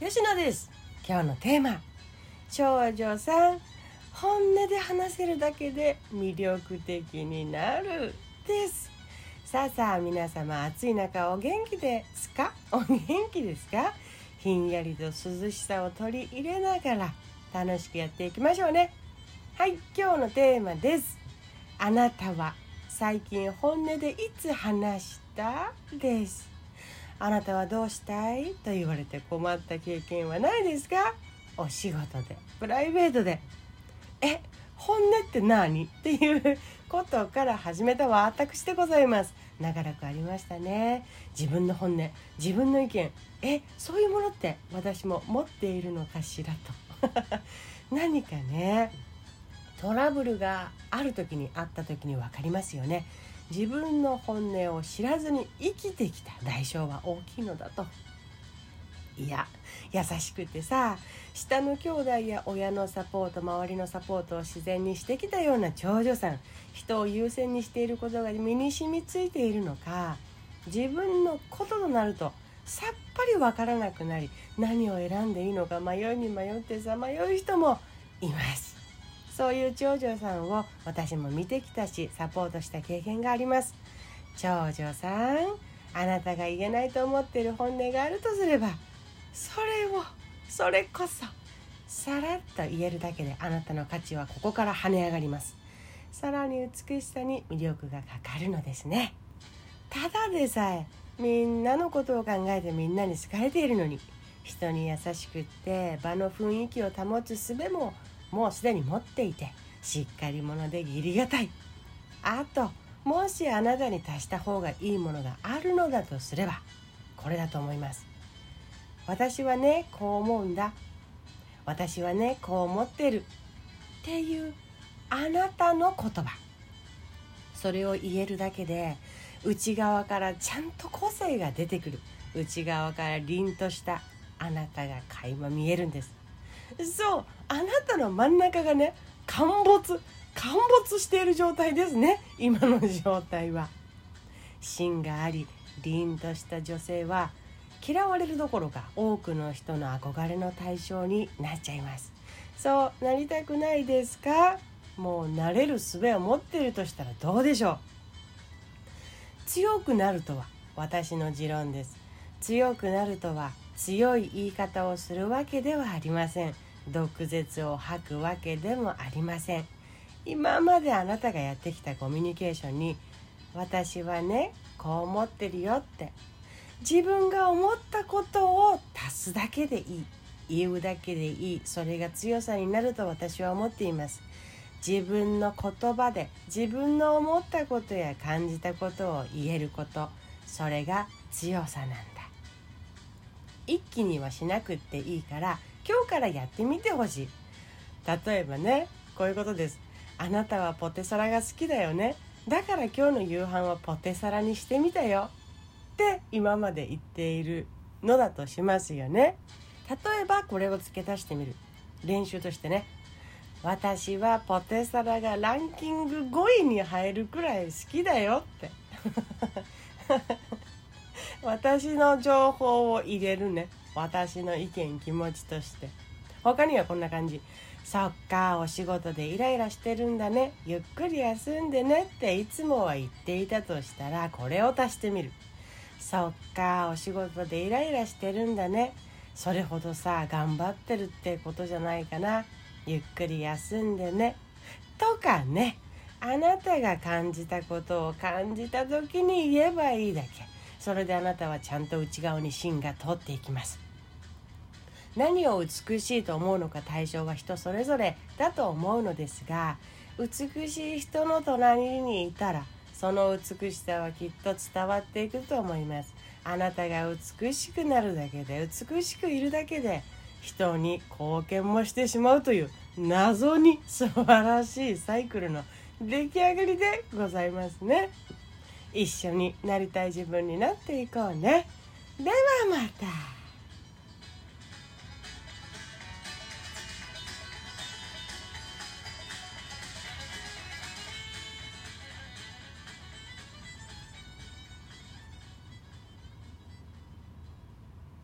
吉野です。今日のテーマ。少女さん本音で話せるだけで魅力的になるです。さあさあ皆様暑い中お元気ですか？お元気ですか？ひんやりと涼しさを取り入れながら楽しくやっていきましょうね。はい今日のテーマです。あなたは最近本音でいつ話した？です。あなたはどうしたい？と言われて困った経験はないですか？お仕事でプライベートで。え本音って何？っていうことから始めた私でございます。長らくありましたね。自分の本音自分の意見。えそういうものって私も持っているのかしらと。何かねトラブルがある時にあった時に分かりますよね。自分の本音を知らずに生きてきた代償は大きいのだと。いや優しくてさ下の兄弟や親のサポート周りのサポートを自然にしてきたような長女さん人を優先にしていることが身に染みついているのか自分のこととなるとさっぱりわからなくなり何を選んでいいのか迷いに迷ってさ迷う人もいます。そういう長女さんを私も見てきたしサポートした経験があります。長女さんあなたが言えないと思ってる本音があるとすればそれをそれこそさらっと言えるだけであなたの価値はここから跳ね上がります。さらに美しさに魅力がかかるのですね。ただでさえみんなのことを考えてみんなに好かれているのに人に優しくって場の雰囲気を保つ術ももうすでに持っていてしっかり者で義理がたい。あともしあなたに足した方がいいものがあるのだとすればこれだと思います。私はねこう思うんだ。私はねこう思ってる。っていうあなたの言葉。それを言えるだけで内側からちゃんと個性が出てくる。内側から凛としたあなたが垣間見えるんです。そうあなたの真ん中がね陥没陥没している状態ですね。今の状態は。芯があり凛とした女性は嫌われるどころか多くの人の憧れの対象になっちゃいます。そうなりたくないですか？もうなれる術を持ってるとしたらどうでしょう？強くなるとは私の持論です。強くなるとは強い言い方をするわけではありません。毒舌を吐くわけでもありません。今まであなたがやってきたコミュニケーションに私はねこう思ってるよって自分が思ったことを足すだけでいい言うだけでいいそれが強さになると私は思っています。自分の言葉で自分の思ったことや感じたことを言えることそれが強さなん一気にはしなくっていいから今日からやってみてほしい。例えばねこういうことです。あなたはポテサラが好きだよね。だから今日の夕飯はポテサラにしてみたよ。って今まで言っているのだとしますよね。例えばこれを付け足してみる。練習としてね。私はポテサラがランキング5位に入るくらい好きだよって。私の情報を入れるね。私の意見気持ちとして。他にはこんな感じ。そっかお仕事でイライラしてるんだね。ゆっくり休んでね。っていつもは言っていたとしたらこれを足してみる。そっかお仕事でイライラしてるんだね。それほどさ頑張ってるってことじゃないかな。ゆっくり休んでね。とかね。あなたが感じたことを感じた時に言えばいいだけ。それであなたはちゃんと内側に芯が通っていきます。何を美しいと思うのか対象は人それぞれだと思うのですが美しい人の隣にいたらその美しさはきっと伝わっていくと思います。あなたが美しくなるだけで美しくいるだけで人に貢献もしてしまうという謎に素晴らしいサイクルの出来上がりでございますね。一緒になりたい自分になっていこうねではまた。